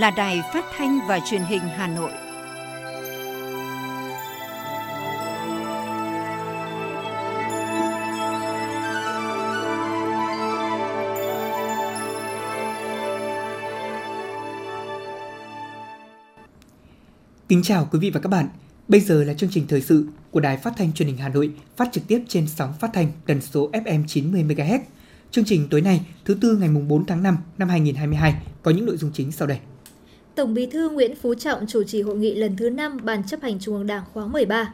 là Đài Phát thanh và Truyền hình Hà Nội. Kính chào quý vị và các bạn. Bây giờ là chương trình thời sự của Đài Phát thanh Truyền hình Hà Nội, phát trực tiếp trên sóng phát thanh tần số FM 90 MHz. Chương trình tối nay, thứ tư ngày 4 tháng 5 năm 2022 có những nội dung chính sau đây. Tổng Bí thư Nguyễn Phú Trọng chủ trì hội nghị lần thứ 5 Ban chấp hành Trung ương Đảng khóa 13.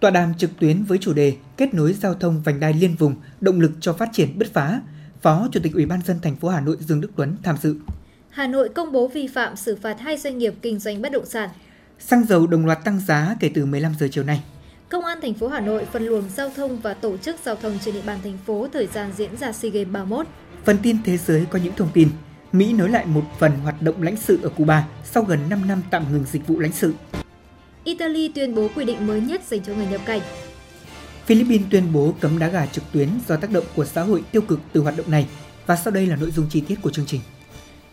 Tọa đàm trực tuyến với chủ đề Kết nối giao thông vành đai liên vùng, động lực cho phát triển bứt phá. Phó Chủ tịch Ủy ban dân thành phố Hà Nội Dương Đức Tuấn tham dự. Hà Nội công bố vi phạm xử phạt hai doanh nghiệp kinh doanh bất động sản. Xăng dầu đồng loạt tăng giá kể từ 15 giờ chiều nay. Công an thành phố Hà Nội phân luồng giao thông và tổ chức giao thông trên địa bàn thành phố thời gian diễn ra SEA Games 31. Phần tin thế giới có những thông tin. Mỹ nối lại một phần hoạt động lãnh sự ở Cuba sau gần 5 năm tạm ngừng dịch vụ lãnh sự. Italy tuyên bố quy định mới nhất dành cho người nhập cảnh. Philippines tuyên bố cấm đá gà trực tuyến do tác động của xã hội tiêu cực từ hoạt động này. Và sau đây là nội dung chi tiết của chương trình.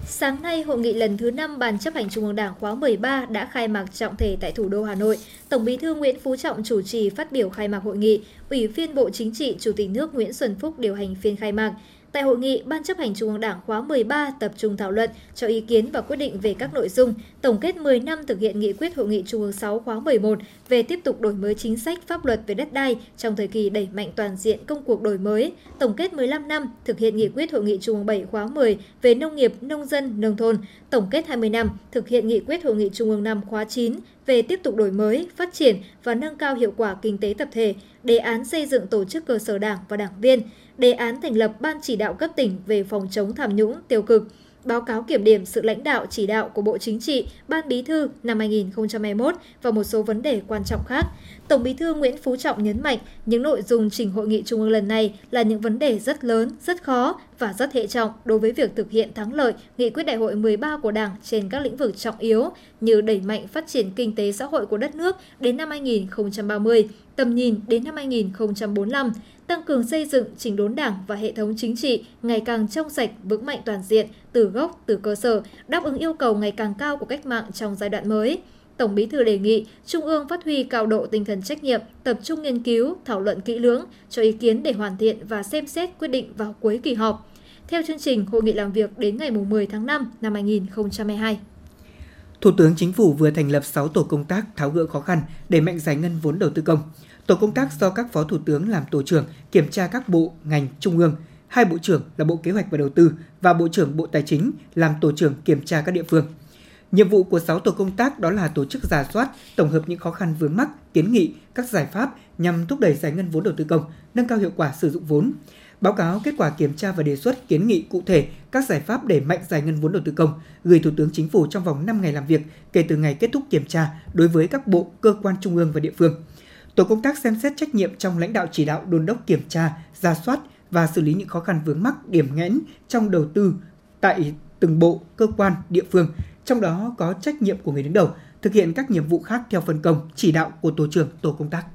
Sáng nay, hội nghị lần thứ 5 Ban chấp hành Trung ương Đảng khóa 13 đã khai mạc trọng thể tại thủ đô Hà Nội. Tổng Bí thư Nguyễn Phú Trọng chủ trì phát biểu khai mạc hội nghị, Ủy viên Bộ Chính trị, Chủ tịch nước Nguyễn Xuân Phúc điều hành phiên khai mạc. Tại hội nghị, Ban chấp hành Trung ương Đảng khóa 13 tập trung thảo luận, cho ý kiến và quyết định về các nội dung, tổng kết 10 năm thực hiện nghị quyết Hội nghị Trung ương 6 khóa 11 về tiếp tục đổi mới chính sách pháp luật về đất đai trong thời kỳ đẩy mạnh toàn diện công cuộc đổi mới, tổng kết 15 năm thực hiện nghị quyết Hội nghị Trung ương 7 khóa 10 về nông nghiệp, nông dân, nông thôn, tổng kết 20 năm thực hiện nghị quyết Hội nghị Trung ương 5 khóa 9 về tiếp tục đổi mới, phát triển và nâng cao hiệu quả kinh tế tập thể, đề án xây dựng tổ chức cơ sở đảng và đảng viên, đề án thành lập Ban chỉ đạo cấp tỉnh về phòng chống tham nhũng tiêu cực, báo cáo kiểm điểm sự lãnh đạo chỉ đạo của Bộ Chính trị, Ban Bí thư năm 2021 và một số vấn đề quan trọng khác. Tổng Bí thư Nguyễn Phú Trọng nhấn mạnh những nội dung trình hội nghị trung ương lần này là những vấn đề rất lớn, rất khó và rất hệ trọng đối với việc thực hiện thắng lợi nghị quyết đại hội 13 của Đảng trên các lĩnh vực trọng yếu như đẩy mạnh phát triển kinh tế xã hội của đất nước đến năm 2030, tầm nhìn đến năm 2045, tăng cường xây dựng chỉnh đốn đảng và hệ thống chính trị ngày càng trong sạch, vững mạnh toàn diện, từ gốc, từ cơ sở, đáp ứng yêu cầu ngày càng cao của cách mạng trong giai đoạn mới. Tổng Bí thư đề nghị Trung ương phát huy cao độ tinh thần trách nhiệm, tập trung nghiên cứu, thảo luận kỹ lưỡng, cho ý kiến để hoàn thiện và xem xét quyết định vào cuối kỳ họp. Theo chương trình, hội nghị làm việc đến ngày 10 tháng 5 năm 2022. Thủ tướng Chính phủ vừa thành lập 6 tổ công tác tháo gỡ khó khăn để mạnh giải ngân vốn đầu tư công. Tổ công tác do các phó thủ tướng làm tổ trưởng kiểm tra các bộ, ngành, trung ương, hai bộ trưởng là Bộ Kế hoạch và Đầu tư và Bộ trưởng Bộ Tài chính làm tổ trưởng kiểm tra các địa phương. Nhiệm vụ của 6 tổ công tác đó là tổ chức giả soát, tổng hợp những khó khăn vướng mắc, kiến nghị, các giải pháp nhằm thúc đẩy giải ngân vốn đầu tư công, nâng cao hiệu quả sử dụng vốn. Báo cáo kết quả kiểm tra và đề xuất kiến nghị cụ thể các giải pháp để mạnh giải ngân vốn đầu tư công, gửi Thủ tướng Chính phủ trong vòng 5 ngày làm việc kể từ ngày kết thúc kiểm tra đối với các bộ, cơ quan trung ương và địa phương. Tổ công tác xem xét trách nhiệm trong lãnh đạo chỉ đạo đôn đốc kiểm tra, ra soát và xử lý những khó khăn vướng mắc, điểm nghẽn trong đầu tư tại từng bộ, cơ quan, địa phương, trong đó có trách nhiệm của người đứng đầu, thực hiện các nhiệm vụ khác theo phân công, chỉ đạo của tổ trưởng tổ công tác.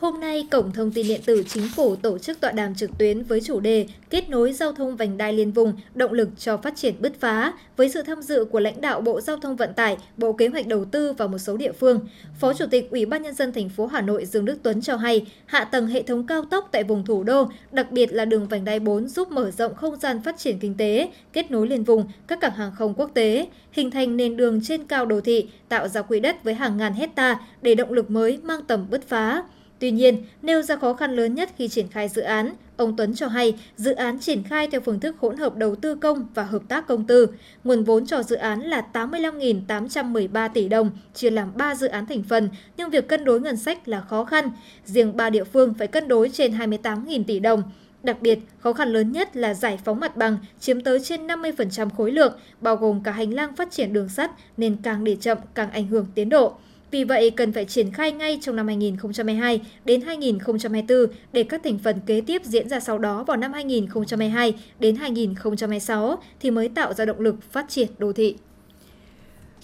Hôm nay, Cổng Thông tin Điện tử Chính phủ tổ chức tọa đàm trực tuyến với chủ đề Kết nối giao thông vành đai liên vùng, động lực cho phát triển bứt phá, với sự tham dự của lãnh đạo Bộ Giao thông Vận tải, Bộ Kế hoạch Đầu tư và một số địa phương. Phó Chủ tịch Ủy ban Nhân dân thành phố Hà Nội Dương Đức Tuấn cho hay, hạ tầng hệ thống cao tốc tại vùng thủ đô, đặc biệt là đường vành đai 4 giúp mở rộng không gian phát triển kinh tế, kết nối liên vùng, các cảng hàng không quốc tế, hình thành nền đường trên cao đô thị, tạo ra quỹ đất với hàng ngàn hecta để động lực mới mang tầm bứt phá. Tuy nhiên, nêu ra khó khăn lớn nhất khi triển khai dự án, ông Tuấn cho hay dự án triển khai theo phương thức hỗn hợp đầu tư công và hợp tác công tư. Nguồn vốn cho dự án là 85.813 tỷ đồng, chia làm 3 dự án thành phần, nhưng việc cân đối ngân sách là khó khăn. Riêng 3 địa phương phải cân đối trên 28.000 tỷ đồng. Đặc biệt, khó khăn lớn nhất là giải phóng mặt bằng, chiếm tới trên 50% khối lượng, bao gồm cả hành lang phát triển đường sắt, nên càng để chậm càng ảnh hưởng tiến độ. Vì vậy, cần phải triển khai ngay trong năm 2022 đến 2024 để các thành phần kế tiếp diễn ra sau đó vào năm 2022 đến 2026 thì mới tạo ra động lực phát triển đô thị.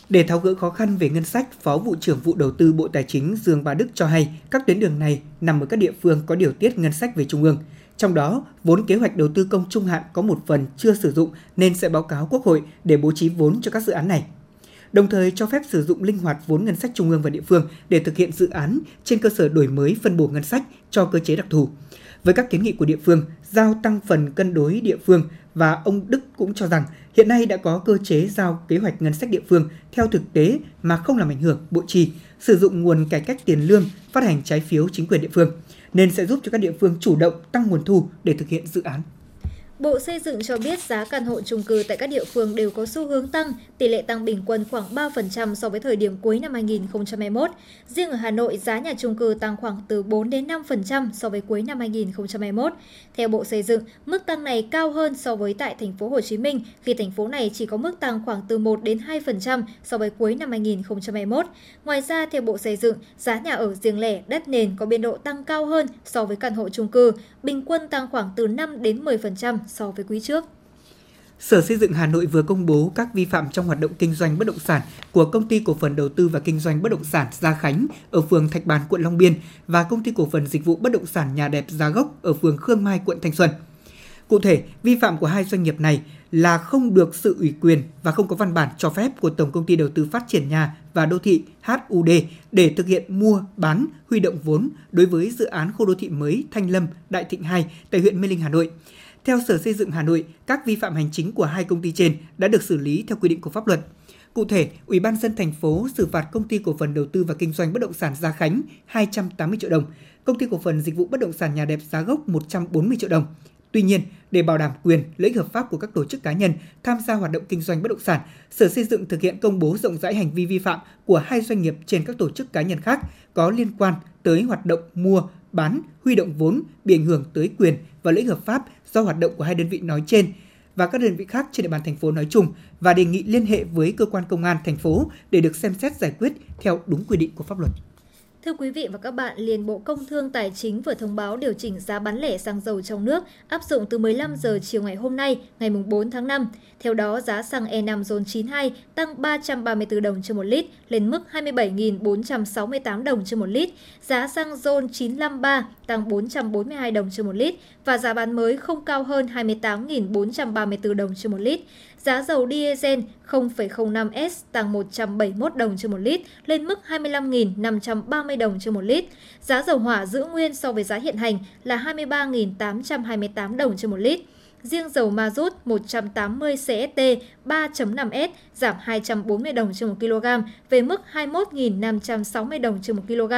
Để tháo gỡ khó khăn về ngân sách, Phó vụ trưởng vụ đầu tư Bộ Tài chính Dương Ba Đức cho hay các tuyến đường này nằm ở các địa phương có điều tiết ngân sách về trung ương. Trong đó, vốn kế hoạch đầu tư công trung hạn có một phần chưa sử dụng nên sẽ báo cáo Quốc hội để bố trí vốn cho các dự án này đồng thời cho phép sử dụng linh hoạt vốn ngân sách trung ương và địa phương để thực hiện dự án trên cơ sở đổi mới phân bổ ngân sách cho cơ chế đặc thù. Với các kiến nghị của địa phương, giao tăng phần cân đối địa phương và ông Đức cũng cho rằng hiện nay đã có cơ chế giao kế hoạch ngân sách địa phương theo thực tế mà không làm ảnh hưởng bộ chi, sử dụng nguồn cải cách tiền lương, phát hành trái phiếu chính quyền địa phương, nên sẽ giúp cho các địa phương chủ động tăng nguồn thu để thực hiện dự án. Bộ Xây dựng cho biết giá căn hộ chung cư tại các địa phương đều có xu hướng tăng, tỷ lệ tăng bình quân khoảng 3% so với thời điểm cuối năm 2021. Riêng ở Hà Nội, giá nhà chung cư tăng khoảng từ 4 đến 5% so với cuối năm 2021. Theo Bộ Xây dựng, mức tăng này cao hơn so với tại thành phố Hồ Chí Minh khi thành phố này chỉ có mức tăng khoảng từ 1 đến 2% so với cuối năm 2021. Ngoài ra, theo Bộ Xây dựng, giá nhà ở riêng lẻ, đất nền có biên độ tăng cao hơn so với căn hộ chung cư, bình quân tăng khoảng từ 5 đến 10% so với quý trước. Sở Xây dựng Hà Nội vừa công bố các vi phạm trong hoạt động kinh doanh bất động sản của công ty cổ phần đầu tư và kinh doanh bất động sản Gia Khánh ở phường Thạch Bàn, quận Long Biên và công ty cổ phần dịch vụ bất động sản Nhà đẹp Gia Gốc ở phường Khương Mai, quận Thanh Xuân. Cụ thể, vi phạm của hai doanh nghiệp này là không được sự ủy quyền và không có văn bản cho phép của Tổng công ty Đầu tư Phát triển Nhà và Đô thị HUD để thực hiện mua, bán, huy động vốn đối với dự án khu đô thị mới Thanh Lâm, Đại Thịnh 2 tại huyện Mê Linh, Hà Nội – theo Sở Xây dựng Hà Nội, các vi phạm hành chính của hai công ty trên đã được xử lý theo quy định của pháp luật. Cụ thể, Ủy ban dân thành phố xử phạt công ty cổ phần đầu tư và kinh doanh bất động sản Gia Khánh 280 triệu đồng, công ty cổ phần dịch vụ bất động sản Nhà đẹp Giá Gốc 140 triệu đồng. Tuy nhiên, để bảo đảm quyền, lợi ích hợp pháp của các tổ chức cá nhân tham gia hoạt động kinh doanh bất động sản, Sở Xây dựng thực hiện công bố rộng rãi hành vi vi phạm của hai doanh nghiệp trên các tổ chức cá nhân khác có liên quan tới hoạt động mua, bán, huy động vốn bị ảnh hưởng tới quyền và lợi ích hợp pháp do hoạt động của hai đơn vị nói trên và các đơn vị khác trên địa bàn thành phố nói chung và đề nghị liên hệ với cơ quan công an thành phố để được xem xét giải quyết theo đúng quy định của pháp luật. Thưa quý vị và các bạn, Liên Bộ Công Thương Tài chính vừa thông báo điều chỉnh giá bán lẻ xăng dầu trong nước áp dụng từ 15 giờ chiều ngày hôm nay, ngày 4 tháng 5. Theo đó, giá xăng E5 RON 92 tăng 334 đồng trên một lít lên mức 27.468 đồng trên một lít, giá xăng RON 953 tăng 442 đồng trên một lít và giá bán mới không cao hơn 28.434 đồng trên một lít. Giá dầu diesel 0,05S tăng 171 đồng trên một lít lên mức 25.530 đồng trên một lít. Giá dầu hỏa giữ nguyên so với giá hiện hành là 23.828 đồng trên một lít. Riêng dầu ma rút 180 CST 3.5S giảm 240 đồng trên 1 kg về mức 21.560 đồng trên 1 kg.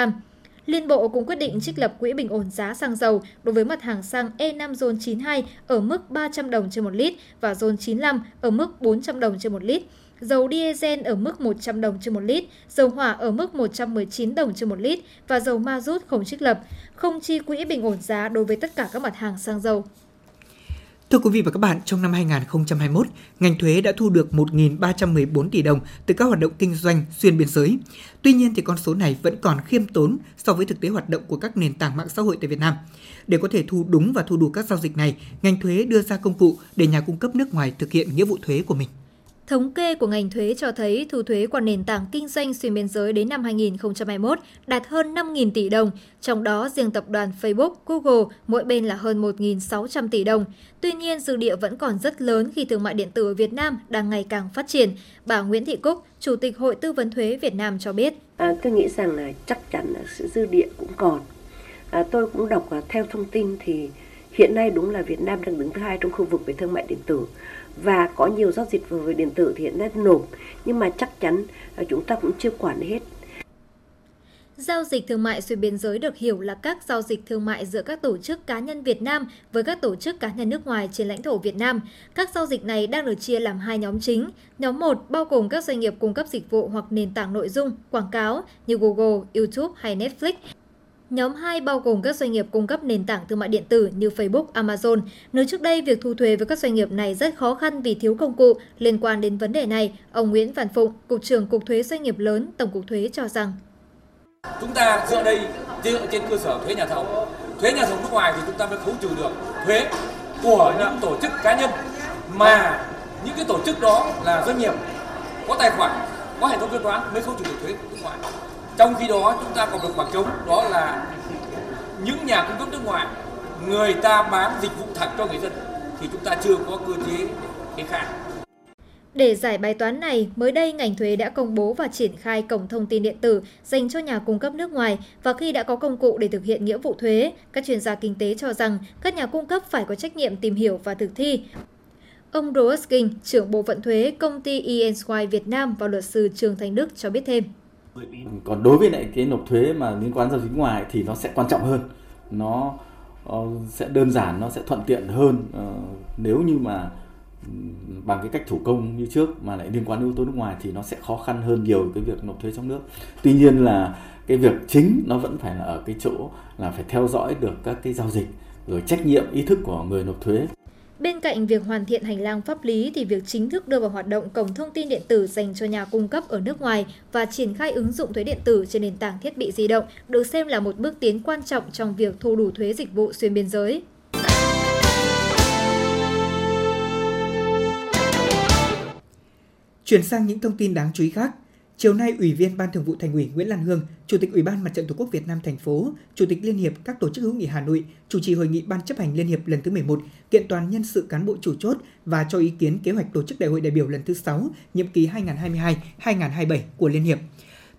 Liên Bộ cũng quyết định trích lập quỹ bình ổn giá xăng dầu đối với mặt hàng xăng E5 Zone 92 ở mức 300 đồng trên 1 lít và Zone 95 ở mức 400 đồng trên 1 lít. Dầu diesel ở mức 100 đồng trên 1 lít, dầu hỏa ở mức 119 đồng trên 1 lít và dầu ma rút không trích lập, không chi quỹ bình ổn giá đối với tất cả các mặt hàng xăng dầu. Thưa quý vị và các bạn, trong năm 2021, ngành thuế đã thu được 1.314 tỷ đồng từ các hoạt động kinh doanh xuyên biên giới. Tuy nhiên thì con số này vẫn còn khiêm tốn so với thực tế hoạt động của các nền tảng mạng xã hội tại Việt Nam. Để có thể thu đúng và thu đủ các giao dịch này, ngành thuế đưa ra công cụ để nhà cung cấp nước ngoài thực hiện nghĩa vụ thuế của mình. Thống kê của ngành thuế cho thấy thu thuế qua nền tảng kinh doanh xuyên biên giới đến năm 2021 đạt hơn 5.000 tỷ đồng, trong đó riêng tập đoàn Facebook, Google mỗi bên là hơn 1.600 tỷ đồng. Tuy nhiên, dư địa vẫn còn rất lớn khi thương mại điện tử ở Việt Nam đang ngày càng phát triển. Bà Nguyễn Thị Cúc, Chủ tịch Hội Tư vấn Thuế Việt Nam cho biết. À, tôi nghĩ rằng là chắc chắn là sự dư địa cũng còn. À, tôi cũng đọc à, theo thông tin thì hiện nay đúng là Việt Nam đang đứng thứ hai trong khu vực về thương mại điện tử và có nhiều giao dịch về điện tử thì hiện nay nộp nhưng mà chắc chắn chúng ta cũng chưa quản hết Giao dịch thương mại xuyên biên giới được hiểu là các giao dịch thương mại giữa các tổ chức cá nhân Việt Nam với các tổ chức cá nhân nước ngoài trên lãnh thổ Việt Nam. Các giao dịch này đang được chia làm hai nhóm chính. Nhóm 1 bao gồm các doanh nghiệp cung cấp dịch vụ hoặc nền tảng nội dung, quảng cáo như Google, YouTube hay Netflix Nhóm 2 bao gồm các doanh nghiệp cung cấp nền tảng thương mại điện tử như Facebook, Amazon. Nếu trước đây việc thu thuế với các doanh nghiệp này rất khó khăn vì thiếu công cụ liên quan đến vấn đề này, ông Nguyễn Văn Phụng, Cục trưởng Cục Thuế Doanh nghiệp lớn, Tổng cục Thuế cho rằng Chúng ta dựa đây dựa trên cơ sở thuế nhà thầu. Thuế nhà thầu nước ngoài thì chúng ta mới khấu trừ được thuế của những tổ chức cá nhân mà những cái tổ chức đó là doanh nghiệp có tài khoản, có hệ thống kế toán mới khấu trừ được thuế nước ngoài trong khi đó chúng ta còn được khoảng trống đó là những nhà cung cấp nước ngoài người ta bán dịch vụ thật cho người dân thì chúng ta chưa có cơ chế cái khác Để giải bài toán này, mới đây ngành thuế đã công bố và triển khai cổng thông tin điện tử dành cho nhà cung cấp nước ngoài và khi đã có công cụ để thực hiện nghĩa vụ thuế, các chuyên gia kinh tế cho rằng các nhà cung cấp phải có trách nhiệm tìm hiểu và thực thi. Ông Ross King, trưởng bộ phận thuế công ty ENSY Việt Nam và luật sư Trương Thành Đức cho biết thêm. Ừ, còn đối với lại cái nộp thuế mà liên quan giao dịch ngoài thì nó sẽ quan trọng hơn. Nó ờ, sẽ đơn giản, nó sẽ thuận tiện hơn ờ, nếu như mà ừ, bằng cái cách thủ công như trước mà lại liên quan đến yếu tố nước ngoài thì nó sẽ khó khăn hơn nhiều cái việc nộp thuế trong nước. Tuy nhiên là cái việc chính nó vẫn phải là ở cái chỗ là phải theo dõi được các cái giao dịch rồi trách nhiệm ý thức của người nộp thuế. Bên cạnh việc hoàn thiện hành lang pháp lý thì việc chính thức đưa vào hoạt động cổng thông tin điện tử dành cho nhà cung cấp ở nước ngoài và triển khai ứng dụng thuế điện tử trên nền tảng thiết bị di động được xem là một bước tiến quan trọng trong việc thu đủ thuế dịch vụ xuyên biên giới. Chuyển sang những thông tin đáng chú ý khác. Chiều nay, Ủy viên Ban Thường vụ Thành ủy Nguyễn Lan Hương, Chủ tịch Ủy ban Mặt trận Tổ quốc Việt Nam thành phố, Chủ tịch Liên hiệp các tổ chức hữu nghị Hà Nội chủ trì hội nghị Ban chấp hành Liên hiệp lần thứ 11, kiện toàn nhân sự cán bộ chủ chốt và cho ý kiến kế hoạch tổ chức Đại hội đại biểu lần thứ 6, nhiệm kỳ 2022-2027 của Liên hiệp.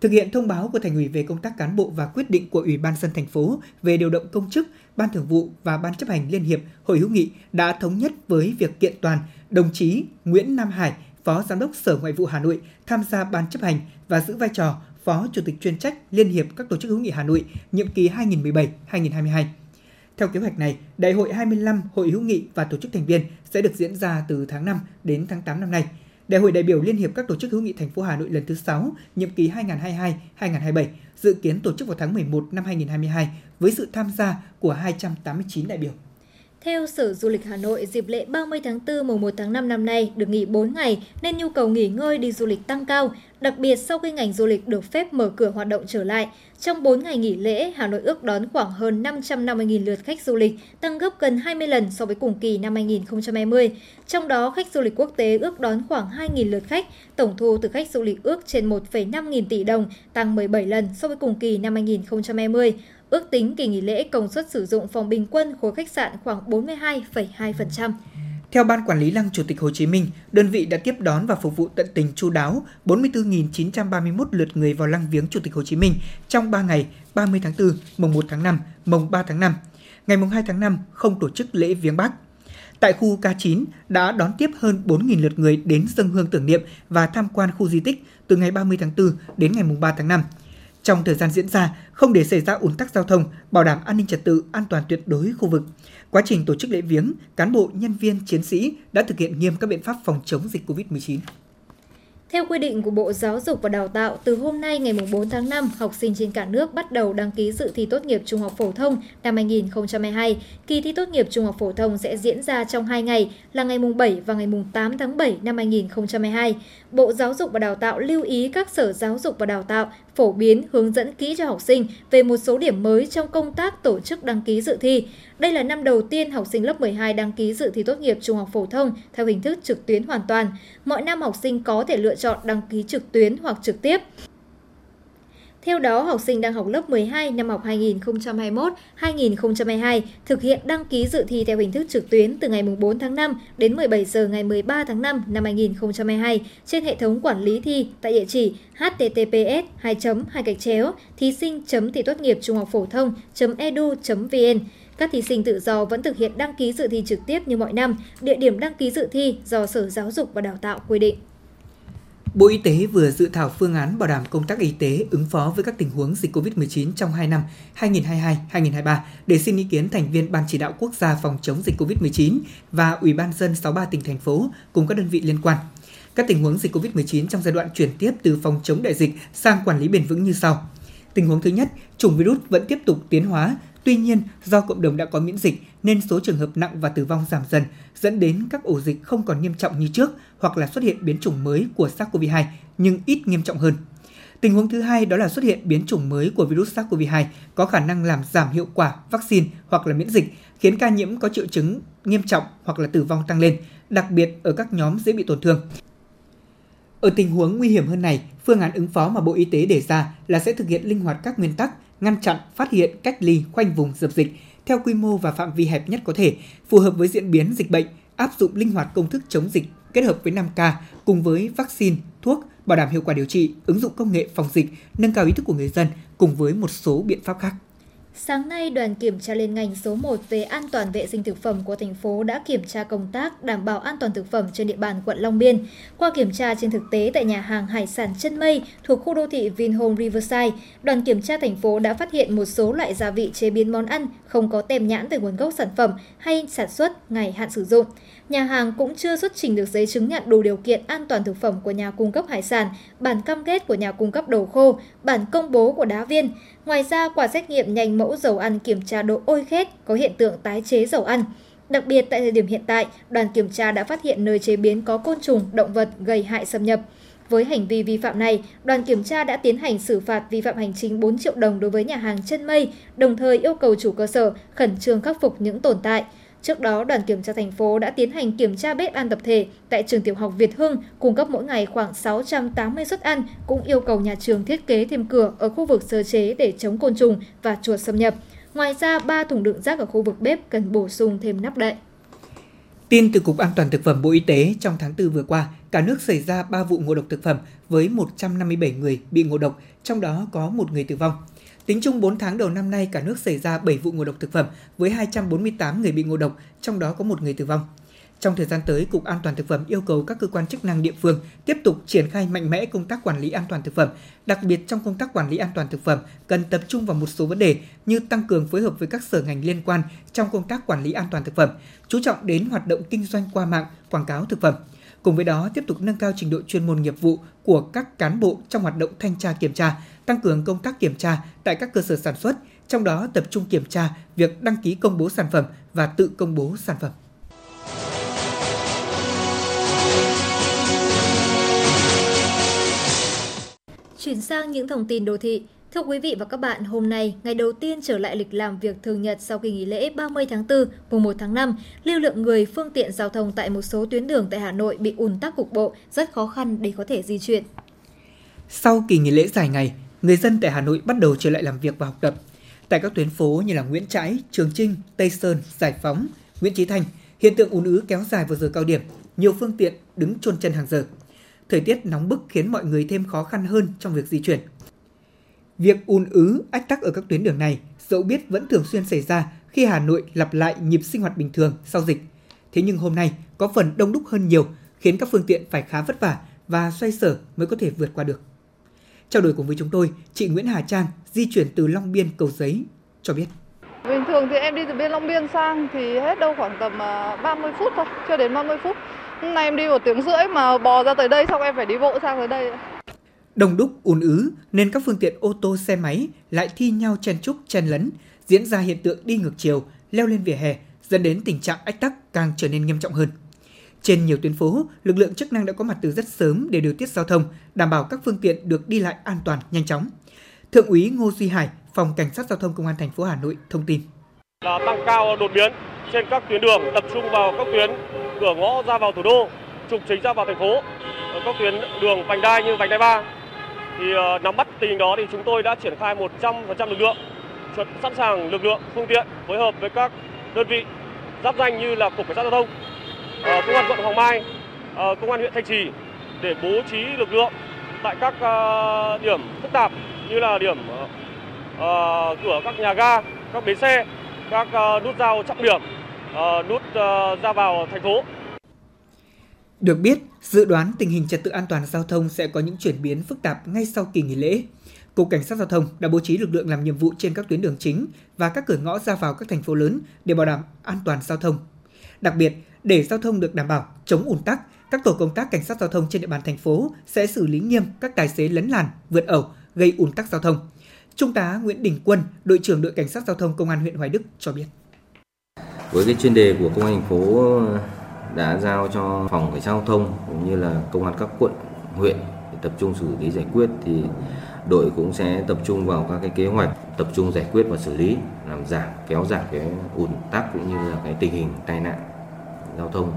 Thực hiện thông báo của Thành ủy về công tác cán bộ và quyết định của Ủy ban dân thành phố về điều động công chức, Ban Thường vụ và Ban chấp hành Liên hiệp Hội hữu nghị đã thống nhất với việc kiện toàn đồng chí Nguyễn Nam Hải, Phó Giám đốc Sở Ngoại vụ Hà Nội tham gia ban chấp hành và giữ vai trò Phó Chủ tịch chuyên trách Liên hiệp các tổ chức hữu nghị Hà Nội nhiệm kỳ 2017-2022. Theo kế hoạch này, Đại hội 25 Hội hữu nghị và tổ chức thành viên sẽ được diễn ra từ tháng 5 đến tháng 8 năm nay. Đại hội đại biểu Liên hiệp các tổ chức hữu nghị thành phố Hà Nội lần thứ 6, nhiệm kỳ 2022-2027 dự kiến tổ chức vào tháng 11 năm 2022 với sự tham gia của 289 đại biểu. Theo Sở Du lịch Hà Nội, dịp lễ 30 tháng 4 mùng 1 tháng 5 năm nay được nghỉ 4 ngày nên nhu cầu nghỉ ngơi đi du lịch tăng cao, đặc biệt sau khi ngành du lịch được phép mở cửa hoạt động trở lại. Trong 4 ngày nghỉ lễ, Hà Nội ước đón khoảng hơn 550.000 lượt khách du lịch, tăng gấp gần 20 lần so với cùng kỳ năm 2020. Trong đó, khách du lịch quốc tế ước đón khoảng 2.000 lượt khách, tổng thu từ khách du lịch ước trên 1,5 nghìn tỷ đồng, tăng 17 lần so với cùng kỳ năm 2020. Ước tính kỳ nghỉ lễ công suất sử dụng phòng bình quân khối khách sạn khoảng 42,2%. Theo Ban Quản lý Lăng Chủ tịch Hồ Chí Minh, đơn vị đã tiếp đón và phục vụ tận tình chu đáo 44.931 lượt người vào lăng viếng Chủ tịch Hồ Chí Minh trong 3 ngày 30 tháng 4, mùng 1 tháng 5, mùng 3 tháng 5. Ngày mùng 2 tháng 5 không tổ chức lễ viếng Bắc. Tại khu K9 đã đón tiếp hơn 4.000 lượt người đến dân hương tưởng niệm và tham quan khu di tích từ ngày 30 tháng 4 đến ngày mùng 3 tháng 5 trong thời gian diễn ra, không để xảy ra ủn tắc giao thông, bảo đảm an ninh trật tự, an toàn tuyệt đối khu vực. Quá trình tổ chức lễ viếng, cán bộ, nhân viên, chiến sĩ đã thực hiện nghiêm các biện pháp phòng chống dịch COVID-19. Theo quy định của Bộ Giáo dục và Đào tạo, từ hôm nay ngày 4 tháng 5, học sinh trên cả nước bắt đầu đăng ký dự thi tốt nghiệp trung học phổ thông năm 2022. Kỳ thi tốt nghiệp trung học phổ thông sẽ diễn ra trong 2 ngày là ngày 7 và ngày 8 tháng 7 năm 2022. Bộ Giáo dục và Đào tạo lưu ý các sở giáo dục và đào tạo phổ biến hướng dẫn kỹ cho học sinh về một số điểm mới trong công tác tổ chức đăng ký dự thi. Đây là năm đầu tiên học sinh lớp 12 đăng ký dự thi tốt nghiệp trung học phổ thông theo hình thức trực tuyến hoàn toàn. Mọi năm học sinh có thể lựa chọn đăng ký trực tuyến hoặc trực tiếp. Theo đó, học sinh đang học lớp 12 năm học 2021-2022 thực hiện đăng ký dự thi theo hình thức trực tuyến từ ngày 4 tháng 5 đến 17 giờ ngày 13 tháng 5 năm 2022 trên hệ thống quản lý thi tại địa chỉ https 2 2 gạch chéo thí sinh chấm thi tốt nghiệp trung học phổ thông edu vn các thí sinh tự do vẫn thực hiện đăng ký dự thi trực tiếp như mọi năm, địa điểm đăng ký dự thi do Sở Giáo dục và Đào tạo quy định. Bộ Y tế vừa dự thảo phương án bảo đảm công tác y tế ứng phó với các tình huống dịch COVID-19 trong 2 năm 2022-2023 để xin ý kiến thành viên Ban chỉ đạo quốc gia phòng chống dịch COVID-19 và Ủy ban dân 63 tỉnh thành phố cùng các đơn vị liên quan. Các tình huống dịch COVID-19 trong giai đoạn chuyển tiếp từ phòng chống đại dịch sang quản lý bền vững như sau. Tình huống thứ nhất, chủng virus vẫn tiếp tục tiến hóa, Tuy nhiên, do cộng đồng đã có miễn dịch nên số trường hợp nặng và tử vong giảm dần, dẫn đến các ổ dịch không còn nghiêm trọng như trước hoặc là xuất hiện biến chủng mới của SARS-CoV-2 nhưng ít nghiêm trọng hơn. Tình huống thứ hai đó là xuất hiện biến chủng mới của virus SARS-CoV-2 có khả năng làm giảm hiệu quả vaccine hoặc là miễn dịch, khiến ca nhiễm có triệu chứng nghiêm trọng hoặc là tử vong tăng lên, đặc biệt ở các nhóm dễ bị tổn thương. Ở tình huống nguy hiểm hơn này, phương án ứng phó mà Bộ Y tế đề ra là sẽ thực hiện linh hoạt các nguyên tắc ngăn chặn, phát hiện, cách ly, khoanh vùng dập dịch theo quy mô và phạm vi hẹp nhất có thể, phù hợp với diễn biến dịch bệnh, áp dụng linh hoạt công thức chống dịch kết hợp với 5K cùng với vaccine, thuốc, bảo đảm hiệu quả điều trị, ứng dụng công nghệ phòng dịch, nâng cao ý thức của người dân cùng với một số biện pháp khác. Sáng nay, đoàn kiểm tra liên ngành số 1 về an toàn vệ sinh thực phẩm của thành phố đã kiểm tra công tác đảm bảo an toàn thực phẩm trên địa bàn quận Long Biên. Qua kiểm tra trên thực tế tại nhà hàng hải sản Chân Mây thuộc khu đô thị Vinhome Riverside, đoàn kiểm tra thành phố đã phát hiện một số loại gia vị chế biến món ăn không có tem nhãn về nguồn gốc sản phẩm hay sản xuất, ngày hạn sử dụng. Nhà hàng cũng chưa xuất trình được giấy chứng nhận đủ điều kiện an toàn thực phẩm của nhà cung cấp hải sản, bản cam kết của nhà cung cấp đồ khô, bản công bố của đá viên. Ngoài ra, quả xét nghiệm nhanh mẫu dầu ăn kiểm tra độ ôi khét có hiện tượng tái chế dầu ăn. Đặc biệt tại thời điểm hiện tại, đoàn kiểm tra đã phát hiện nơi chế biến có côn trùng, động vật gây hại xâm nhập. Với hành vi vi phạm này, đoàn kiểm tra đã tiến hành xử phạt vi phạm hành chính 4 triệu đồng đối với nhà hàng Chân Mây, đồng thời yêu cầu chủ cơ sở khẩn trương khắc phục những tồn tại. Trước đó, đoàn kiểm tra thành phố đã tiến hành kiểm tra bếp ăn tập thể tại trường tiểu học Việt Hưng, cung cấp mỗi ngày khoảng 680 suất ăn, cũng yêu cầu nhà trường thiết kế thêm cửa ở khu vực sơ chế để chống côn trùng và chuột xâm nhập. Ngoài ra, 3 thùng đựng rác ở khu vực bếp cần bổ sung thêm nắp đậy. Tin từ Cục An toàn Thực phẩm Bộ Y tế trong tháng 4 vừa qua, cả nước xảy ra 3 vụ ngộ độc thực phẩm với 157 người bị ngộ độc, trong đó có một người tử vong. Tính chung 4 tháng đầu năm nay, cả nước xảy ra 7 vụ ngộ độc thực phẩm với 248 người bị ngộ độc, trong đó có một người tử vong. Trong thời gian tới, Cục An toàn thực phẩm yêu cầu các cơ quan chức năng địa phương tiếp tục triển khai mạnh mẽ công tác quản lý an toàn thực phẩm, đặc biệt trong công tác quản lý an toàn thực phẩm cần tập trung vào một số vấn đề như tăng cường phối hợp với các sở ngành liên quan trong công tác quản lý an toàn thực phẩm, chú trọng đến hoạt động kinh doanh qua mạng, quảng cáo thực phẩm. Cùng với đó, tiếp tục nâng cao trình độ chuyên môn nghiệp vụ của các cán bộ trong hoạt động thanh tra kiểm tra, tăng cường công tác kiểm tra tại các cơ sở sản xuất, trong đó tập trung kiểm tra việc đăng ký công bố sản phẩm và tự công bố sản phẩm. Chuyển sang những thông tin đô thị. Thưa quý vị và các bạn, hôm nay, ngày đầu tiên trở lại lịch làm việc thường nhật sau kỳ nghỉ lễ 30 tháng 4, mùng 1 tháng 5, lưu lượng người phương tiện giao thông tại một số tuyến đường tại Hà Nội bị ùn tắc cục bộ, rất khó khăn để có thể di chuyển. Sau kỳ nghỉ lễ dài ngày, người dân tại Hà Nội bắt đầu trở lại làm việc và học tập. Tại các tuyến phố như là Nguyễn Trãi, Trường Trinh, Tây Sơn, Giải Phóng, Nguyễn Chí Thanh, hiện tượng ùn ứ kéo dài vào giờ cao điểm, nhiều phương tiện đứng chôn chân hàng giờ. Thời tiết nóng bức khiến mọi người thêm khó khăn hơn trong việc di chuyển. Việc ùn ứ, ách tắc ở các tuyến đường này dẫu biết vẫn thường xuyên xảy ra khi Hà Nội lặp lại nhịp sinh hoạt bình thường sau dịch. Thế nhưng hôm nay có phần đông đúc hơn nhiều, khiến các phương tiện phải khá vất vả và xoay sở mới có thể vượt qua được. Trao đổi cùng với chúng tôi, chị Nguyễn Hà Trang di chuyển từ Long Biên cầu giấy cho biết. Bình thường thì em đi từ bên Long Biên sang thì hết đâu khoảng tầm à, 30 phút thôi, chưa đến 30 phút. Hôm nay em đi một tiếng rưỡi mà bò ra tới đây xong em phải đi bộ sang tới đây. Đông đúc ùn ứ nên các phương tiện ô tô xe máy lại thi nhau chen chúc chen lấn, diễn ra hiện tượng đi ngược chiều, leo lên vỉa hè, dẫn đến tình trạng ách tắc càng trở nên nghiêm trọng hơn. Trên nhiều tuyến phố, lực lượng chức năng đã có mặt từ rất sớm để điều tiết giao thông, đảm bảo các phương tiện được đi lại an toàn, nhanh chóng. Thượng úy Ngô Duy Hải, Phòng Cảnh sát Giao thông Công an thành phố Hà Nội thông tin. Là tăng cao đột biến trên các tuyến đường, tập trung vào các tuyến cửa ngõ ra vào thủ đô, trục chính ra vào thành phố, ở các tuyến đường vành đai như vành đai 3. Thì uh, nắm bắt tình hình đó thì chúng tôi đã triển khai 100% lực lượng, sẵn sàng lực lượng, phương tiện phối hợp với các đơn vị giáp danh như là cục cảnh sát giao thông, uh, công an quận Hoàng Mai, uh, công an huyện Thanh Trì để bố trí lực lượng tại các uh, điểm phức tạp như là điểm uh, cửa các nhà ga, các bến xe, các uh, nút giao trọng điểm, uh, nút uh, ra vào thành phố. Được biết, dự đoán tình hình trật tự an toàn giao thông sẽ có những chuyển biến phức tạp ngay sau kỳ nghỉ lễ. Cục Cảnh sát Giao thông đã bố trí lực lượng làm nhiệm vụ trên các tuyến đường chính và các cửa ngõ ra vào các thành phố lớn để bảo đảm an toàn giao thông. Đặc biệt, để giao thông được đảm bảo, chống ùn tắc, các tổ công tác cảnh sát giao thông trên địa bàn thành phố sẽ xử lý nghiêm các tài xế lấn làn, vượt ẩu, gây ùn tắc giao thông. Trung tá Nguyễn Đình Quân, đội trưởng đội cảnh sát giao thông công an huyện Hoài Đức cho biết. Với cái chuyên đề của công an thành phố đã giao cho phòng cảnh sát giao thông cũng như là công an các quận, huyện để tập trung xử lý giải quyết thì đội cũng sẽ tập trung vào các cái kế hoạch tập trung giải quyết và xử lý làm giảm kéo giảm cái ùn tắc cũng như là cái tình hình tai nạn giao thông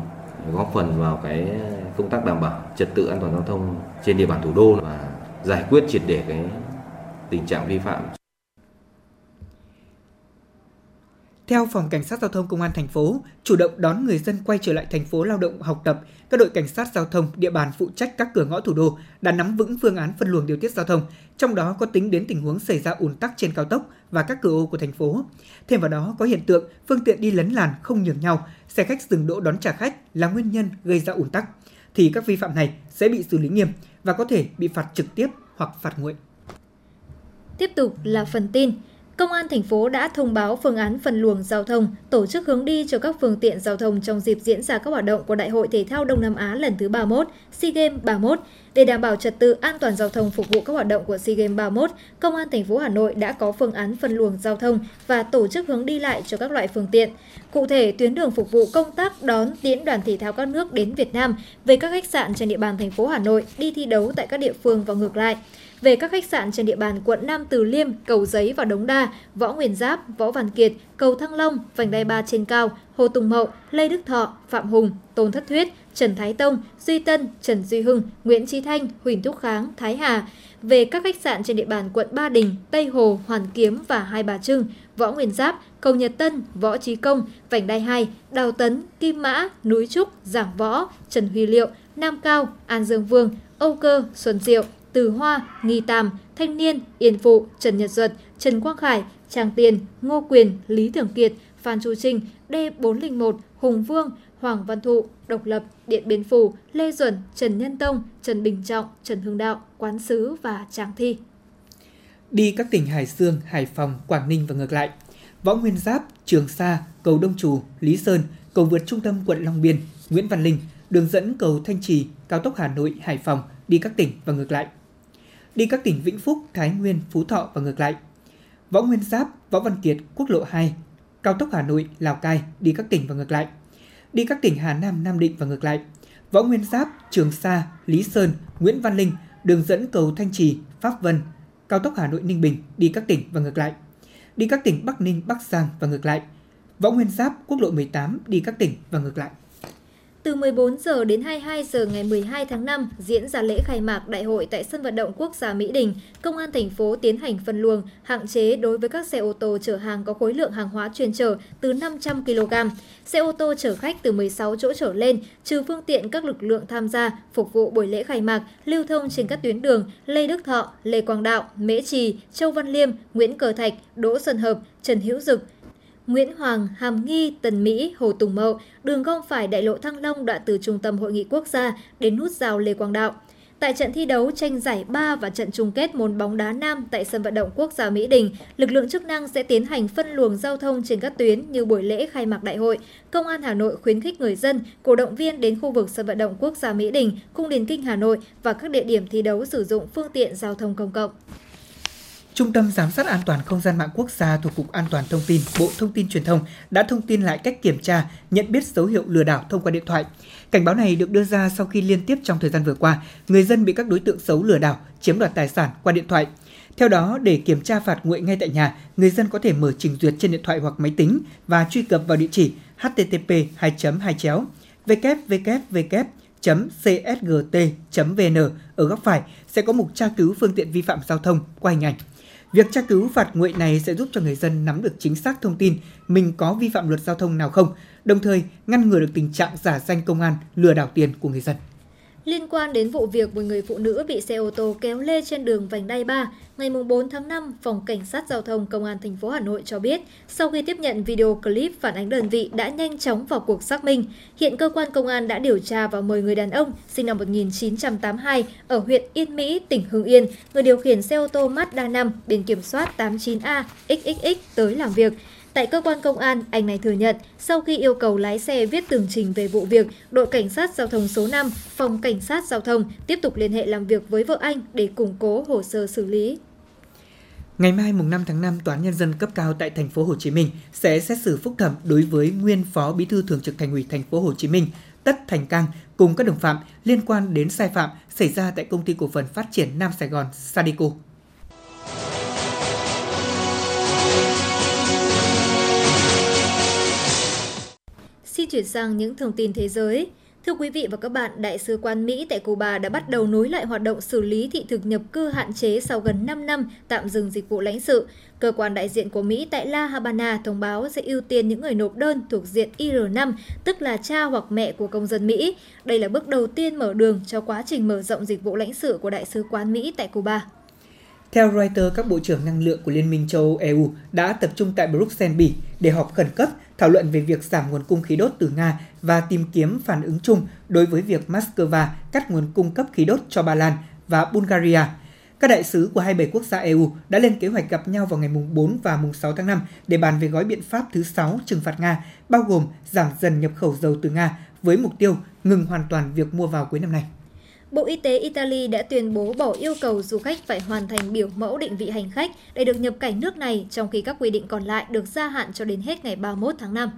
góp phần vào cái công tác đảm bảo trật tự an toàn giao thông trên địa bàn thủ đô và giải quyết triệt để cái tình trạng vi phạm Theo Phòng Cảnh sát Giao thông Công an thành phố, chủ động đón người dân quay trở lại thành phố lao động học tập, các đội cảnh sát giao thông địa bàn phụ trách các cửa ngõ thủ đô đã nắm vững phương án phân luồng điều tiết giao thông, trong đó có tính đến tình huống xảy ra ùn tắc trên cao tốc và các cửa ô của thành phố. Thêm vào đó có hiện tượng phương tiện đi lấn làn không nhường nhau, xe khách dừng đỗ đón trả khách là nguyên nhân gây ra ùn tắc thì các vi phạm này sẽ bị xử lý nghiêm và có thể bị phạt trực tiếp hoặc phạt nguội. Tiếp tục là phần tin. Công an thành phố đã thông báo phương án phân luồng giao thông, tổ chức hướng đi cho các phương tiện giao thông trong dịp diễn ra các hoạt động của Đại hội Thể thao Đông Nam Á lần thứ 31, SEA Games 31. Để đảm bảo trật tự an toàn giao thông phục vụ các hoạt động của SEA Games 31, Công an thành phố Hà Nội đã có phương án phân luồng giao thông và tổ chức hướng đi lại cho các loại phương tiện. Cụ thể, tuyến đường phục vụ công tác đón tiễn đoàn thể thao các nước đến Việt Nam về các khách sạn trên địa bàn thành phố Hà Nội đi thi đấu tại các địa phương và ngược lại về các khách sạn trên địa bàn quận Nam Từ Liêm, Cầu Giấy và Đống Đa, Võ Nguyên Giáp, Võ Văn Kiệt, Cầu Thăng Long, Vành đai ba trên cao, Hồ Tùng Mậu, Lê Đức Thọ, Phạm Hùng, Tôn Thất Thuyết, Trần Thái Tông, Duy Tân, Trần Duy Hưng, Nguyễn Trí Thanh, Huỳnh Thúc Kháng, Thái Hà, về các khách sạn trên địa bàn quận Ba Đình, Tây Hồ, Hoàn Kiếm và Hai Bà Trưng, Võ Nguyên Giáp, Cầu Nhật Tân, Võ Trí Công, Vành đai 2, Đào Tấn, Kim Mã, Núi Trúc, Giảng Võ, Trần Huy Liệu, Nam Cao, An Dương Vương, Âu Cơ, Xuân Diệu, từ Hoa, Nghi Tam, Thanh Niên, Yên Phụ, Trần Nhật Duật, Trần Quang Khải, Trang Tiền, Ngô Quyền, Lý Thường Kiệt, Phan Chu Trinh, D401, Hùng Vương, Hoàng Văn Thụ, Độc Lập, Điện Biên Phủ, Lê Duẩn, Trần Nhân Tông, Trần Bình Trọng, Trần Hưng Đạo, Quán Sứ và Tràng Thi. Đi các tỉnh Hải Dương, Hải Phòng, Quảng Ninh và ngược lại. Võ Nguyên Giáp, Trường Sa, Cầu Đông Trù, Lý Sơn, cầu vượt trung tâm quận Long Biên, Nguyễn Văn Linh, đường dẫn cầu Thanh Trì, cao tốc Hà Nội, Hải Phòng đi các tỉnh và ngược lại đi các tỉnh Vĩnh Phúc, Thái Nguyên, Phú Thọ và ngược lại. Võ Nguyên Giáp, Võ Văn Kiệt, Quốc lộ 2, cao tốc Hà Nội, Lào Cai đi các tỉnh và ngược lại. Đi các tỉnh Hà Nam, Nam Định và ngược lại. Võ Nguyên Giáp, Trường Sa, Lý Sơn, Nguyễn Văn Linh, đường dẫn cầu Thanh Trì, Pháp Vân, cao tốc Hà Nội Ninh Bình đi các tỉnh và ngược lại. Đi các tỉnh Bắc Ninh, Bắc Giang và ngược lại. Võ Nguyên Giáp, quốc lộ 18 đi các tỉnh và ngược lại. Từ 14 giờ đến 22 giờ ngày 12 tháng 5 diễn ra lễ khai mạc đại hội tại sân vận động quốc gia Mỹ Đình. Công an thành phố tiến hành phân luồng, hạn chế đối với các xe ô tô chở hàng có khối lượng hàng hóa chuyên chở từ 500 kg, xe ô tô chở khách từ 16 chỗ trở lên, trừ phương tiện các lực lượng tham gia phục vụ buổi lễ khai mạc lưu thông trên các tuyến đường Lê Đức Thọ, Lê Quang Đạo, Mễ Trì, Châu Văn Liêm, Nguyễn Cờ Thạch, Đỗ Xuân Hợp, Trần Hữu Dực, Nguyễn Hoàng, Hàm Nghi, Tần Mỹ, Hồ Tùng Mậu, đường gom phải đại lộ Thăng Long đoạn từ trung tâm hội nghị quốc gia đến nút giao Lê Quang Đạo. Tại trận thi đấu tranh giải 3 và trận chung kết môn bóng đá nam tại sân vận động quốc gia Mỹ Đình, lực lượng chức năng sẽ tiến hành phân luồng giao thông trên các tuyến như buổi lễ khai mạc đại hội. Công an Hà Nội khuyến khích người dân, cổ động viên đến khu vực sân vận động quốc gia Mỹ Đình, cung điền kinh Hà Nội và các địa điểm thi đấu sử dụng phương tiện giao thông công cộng. Trung tâm Giám sát An toàn Không gian mạng quốc gia thuộc Cục An toàn Thông tin, Bộ Thông tin Truyền thông đã thông tin lại cách kiểm tra, nhận biết dấu hiệu lừa đảo thông qua điện thoại. Cảnh báo này được đưa ra sau khi liên tiếp trong thời gian vừa qua, người dân bị các đối tượng xấu lừa đảo, chiếm đoạt tài sản qua điện thoại. Theo đó, để kiểm tra phạt nguội ngay tại nhà, người dân có thể mở trình duyệt trên điện thoại hoặc máy tính và truy cập vào địa chỉ http 2 2 chéo www csgt.vn ở góc phải sẽ có mục tra cứu phương tiện vi phạm giao thông qua hình ảnh. Việc tra cứu phạt nguội này sẽ giúp cho người dân nắm được chính xác thông tin mình có vi phạm luật giao thông nào không, đồng thời ngăn ngừa được tình trạng giả danh công an lừa đảo tiền của người dân. Liên quan đến vụ việc một người phụ nữ bị xe ô tô kéo lê trên đường vành đai 3, ngày 4 tháng 5, Phòng Cảnh sát Giao thông Công an thành phố Hà Nội cho biết, sau khi tiếp nhận video clip phản ánh đơn vị đã nhanh chóng vào cuộc xác minh. Hiện cơ quan công an đã điều tra và mời người đàn ông sinh năm 1982 ở huyện Yên Mỹ, tỉnh Hưng Yên, người điều khiển xe ô tô Mazda 5 biển kiểm soát 89A XXX tới làm việc. Tại cơ quan công an, anh này thừa nhận sau khi yêu cầu lái xe viết tường trình về vụ việc, đội cảnh sát giao thông số 5, phòng cảnh sát giao thông tiếp tục liên hệ làm việc với vợ anh để củng cố hồ sơ xử lý. Ngày mai mùng 5 tháng 5, Tòa án nhân dân cấp cao tại thành phố Hồ Chí Minh sẽ xét xử phúc thẩm đối với nguyên Phó Bí thư Thường trực Thành ủy thành phố Hồ Chí Minh Tất Thành Cang cùng các đồng phạm liên quan đến sai phạm xảy ra tại công ty cổ phần phát triển Nam Sài Gòn Sadico. Chuyển sang những thông tin thế giới. Thưa quý vị và các bạn, Đại sứ quán Mỹ tại Cuba đã bắt đầu nối lại hoạt động xử lý thị thực nhập cư hạn chế sau gần 5 năm tạm dừng dịch vụ lãnh sự. Cơ quan đại diện của Mỹ tại La Habana thông báo sẽ ưu tiên những người nộp đơn thuộc diện IR5, tức là cha hoặc mẹ của công dân Mỹ. Đây là bước đầu tiên mở đường cho quá trình mở rộng dịch vụ lãnh sự của Đại sứ quán Mỹ tại Cuba. Theo Reuters, các bộ trưởng năng lượng của Liên minh châu Âu EU đã tập trung tại Bruxelles, Bỉ để họp khẩn cấp thảo luận về việc giảm nguồn cung khí đốt từ Nga và tìm kiếm phản ứng chung đối với việc Moscow cắt nguồn cung cấp khí đốt cho Ba Lan và Bulgaria. Các đại sứ của 27 quốc gia EU đã lên kế hoạch gặp nhau vào ngày 4 và 6 tháng 5 để bàn về gói biện pháp thứ 6 trừng phạt Nga, bao gồm giảm dần nhập khẩu dầu từ Nga với mục tiêu ngừng hoàn toàn việc mua vào cuối năm nay. Bộ Y tế Italy đã tuyên bố bỏ yêu cầu du khách phải hoàn thành biểu mẫu định vị hành khách để được nhập cảnh nước này, trong khi các quy định còn lại được gia hạn cho đến hết ngày 31 tháng 5.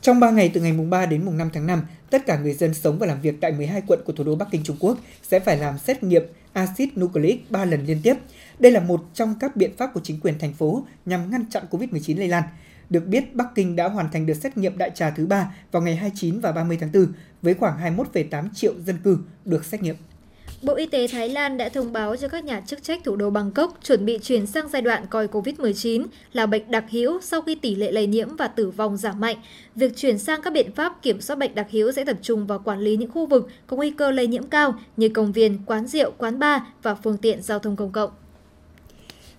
Trong 3 ngày từ ngày mùng 3 đến mùng 5 tháng 5, tất cả người dân sống và làm việc tại 12 quận của thủ đô Bắc Kinh Trung Quốc sẽ phải làm xét nghiệm axit nucleic 3 lần liên tiếp. Đây là một trong các biện pháp của chính quyền thành phố nhằm ngăn chặn COVID-19 lây lan. Được biết, Bắc Kinh đã hoàn thành đợt xét nghiệm đại trà thứ ba vào ngày 29 và 30 tháng 4 với khoảng 21,8 triệu dân cư được xét nghiệm. Bộ Y tế Thái Lan đã thông báo cho các nhà chức trách thủ đô Bangkok chuẩn bị chuyển sang giai đoạn coi COVID-19 là bệnh đặc hữu sau khi tỷ lệ lây nhiễm và tử vong giảm mạnh. Việc chuyển sang các biện pháp kiểm soát bệnh đặc hữu sẽ tập trung vào quản lý những khu vực có nguy cơ lây nhiễm cao như công viên, quán rượu, quán bar và phương tiện giao thông công cộng.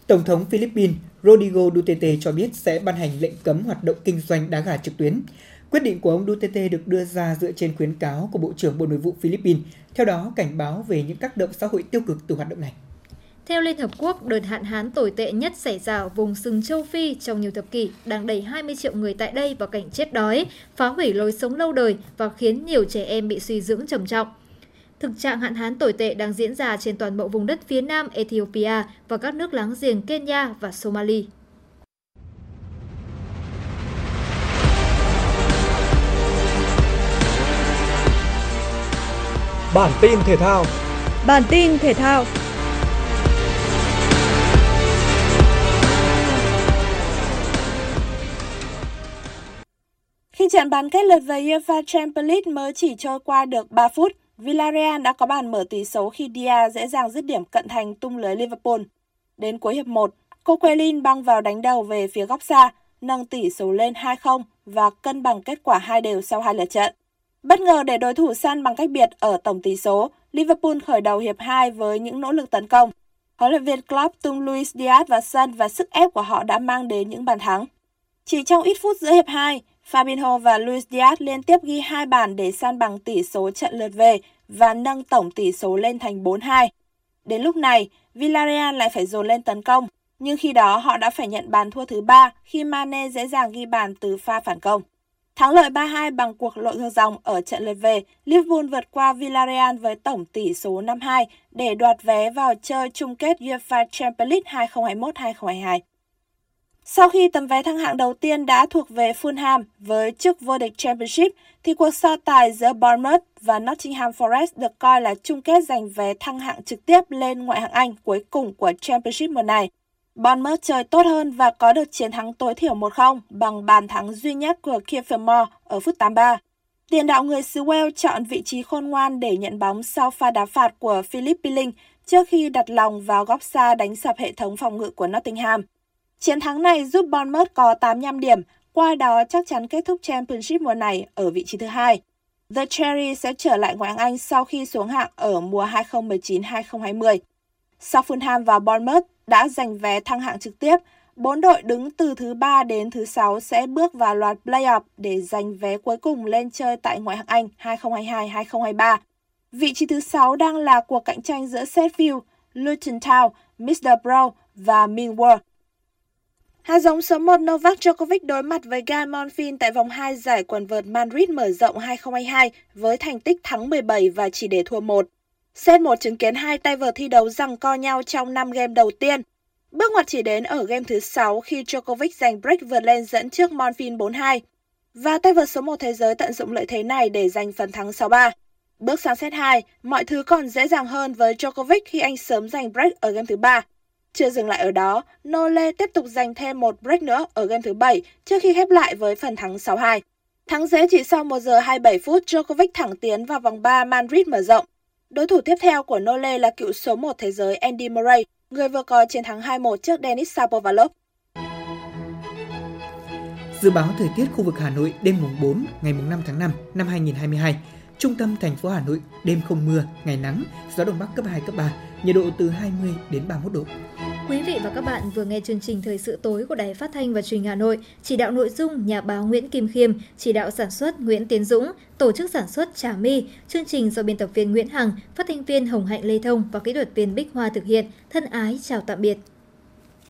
Tổng thống Philippines Rodrigo Duterte cho biết sẽ ban hành lệnh cấm hoạt động kinh doanh đá gà trực tuyến. Quyết định của ông Duterte được đưa ra dựa trên khuyến cáo của Bộ trưởng Bộ Nội vụ Philippines, theo đó cảnh báo về những tác động xã hội tiêu cực từ hoạt động này. Theo Liên Hợp Quốc, đợt hạn hán tồi tệ nhất xảy ra ở vùng sừng châu Phi trong nhiều thập kỷ đang đẩy 20 triệu người tại đây vào cảnh chết đói, phá hủy lối sống lâu đời và khiến nhiều trẻ em bị suy dưỡng trầm trọng. Thực trạng hạn hán tồi tệ đang diễn ra trên toàn bộ vùng đất phía nam Ethiopia và các nước láng giềng Kenya và Somalia. Bản tin thể thao Bản tin thể thao Khi trận bán kết lượt về UEFA Champions League mới chỉ trôi qua được 3 phút, Villarreal đã có bàn mở tỷ số khi Dia dễ dàng dứt điểm cận thành tung lưới Liverpool. Đến cuối hiệp 1, Coquelin băng vào đánh đầu về phía góc xa, nâng tỷ số lên 2-0 và cân bằng kết quả hai đều sau hai lượt trận. Bất ngờ để đối thủ săn bằng cách biệt ở tổng tỷ số, Liverpool khởi đầu hiệp 2 với những nỗ lực tấn công. Huấn luyện viên Klopp tung Luis Diaz vào sân và sức ép của họ đã mang đến những bàn thắng. Chỉ trong ít phút giữa hiệp 2, Fabinho và Luis Diaz liên tiếp ghi hai bàn để san bằng tỷ số trận lượt về và nâng tổng tỷ số lên thành 4-2. Đến lúc này, Villarreal lại phải dồn lên tấn công, nhưng khi đó họ đã phải nhận bàn thua thứ ba khi Mane dễ dàng ghi bàn từ pha phản công. Thắng lợi 3-2 bằng cuộc lội ngược dòng ở trận lượt về, Liverpool vượt qua Villarreal với tổng tỷ số 5-2 để đoạt vé vào chơi chung kết UEFA Champions League 2021-2022. Sau khi tấm vé thăng hạng đầu tiên đã thuộc về Fulham với chức vô địch Championship, thì cuộc so tài giữa Bournemouth và Nottingham Forest được coi là chung kết giành vé thăng hạng trực tiếp lên ngoại hạng Anh cuối cùng của Championship mùa này. Bournemouth chơi tốt hơn và có được chiến thắng tối thiểu 1-0 bằng bàn thắng duy nhất của Kiefer Moore ở phút 83. Tiền đạo người xứ Wales chọn vị trí khôn ngoan để nhận bóng sau pha đá phạt của Philip Billing trước khi đặt lòng vào góc xa đánh sập hệ thống phòng ngự của Nottingham. Chiến thắng này giúp Bournemouth có 85 điểm, qua đó chắc chắn kết thúc Championship mùa này ở vị trí thứ hai. The Cherry sẽ trở lại ngoại hạng Anh sau khi xuống hạng ở mùa 2019-2020. Sau Fulham và Bournemouth đã giành vé thăng hạng trực tiếp, bốn đội đứng từ thứ 3 đến thứ 6 sẽ bước vào loạt playoff để giành vé cuối cùng lên chơi tại ngoại hạng Anh 2022-2023. Vị trí thứ 6 đang là cuộc cạnh tranh giữa Sheffield, Luton Town, Middlesbrough và Millwall. Hạt giống số 1 Novak Djokovic đối mặt với Guy Monfils tại vòng 2 giải quần vợt Madrid mở rộng 2022 với thành tích thắng 17 và chỉ để thua 1. Set 1 chứng kiến hai tay vợt thi đấu rằng co nhau trong 5 game đầu tiên. Bước ngoặt chỉ đến ở game thứ 6 khi Djokovic giành break vượt lên dẫn trước Monfin 4-2. Và tay vợt số 1 thế giới tận dụng lợi thế này để giành phần thắng 6-3. Bước sang set 2, mọi thứ còn dễ dàng hơn với Djokovic khi anh sớm giành break ở game thứ 3. Chưa dừng lại ở đó, Nole tiếp tục giành thêm một break nữa ở game thứ 7 trước khi khép lại với phần thắng 6-2. Thắng dễ chỉ sau 1 giờ 27 phút, Djokovic thẳng tiến vào vòng 3 Madrid mở rộng. Đối thủ tiếp theo của Nole là cựu số 1 thế giới Andy Murray, người vừa có chiến thắng 2-1 trước Denis Shapovalov. Dự báo thời tiết khu vực Hà Nội đêm mùng 4 ngày mùng 5 tháng 5 năm 2022. Trung tâm thành phố Hà Nội đêm không mưa, ngày nắng, gió đông bắc cấp 2 cấp 3, nhiệt độ từ 20 đến 31 độ. Quý vị và các bạn vừa nghe chương trình Thời sự tối của Đài Phát thanh và Truyền hình Hà Nội, chỉ đạo nội dung nhà báo Nguyễn Kim Khiêm, chỉ đạo sản xuất Nguyễn Tiến Dũng, tổ chức sản xuất Trà My, chương trình do biên tập viên Nguyễn Hằng, phát thanh viên Hồng Hạnh Lê Thông và kỹ thuật viên Bích Hoa thực hiện. Thân ái chào tạm biệt.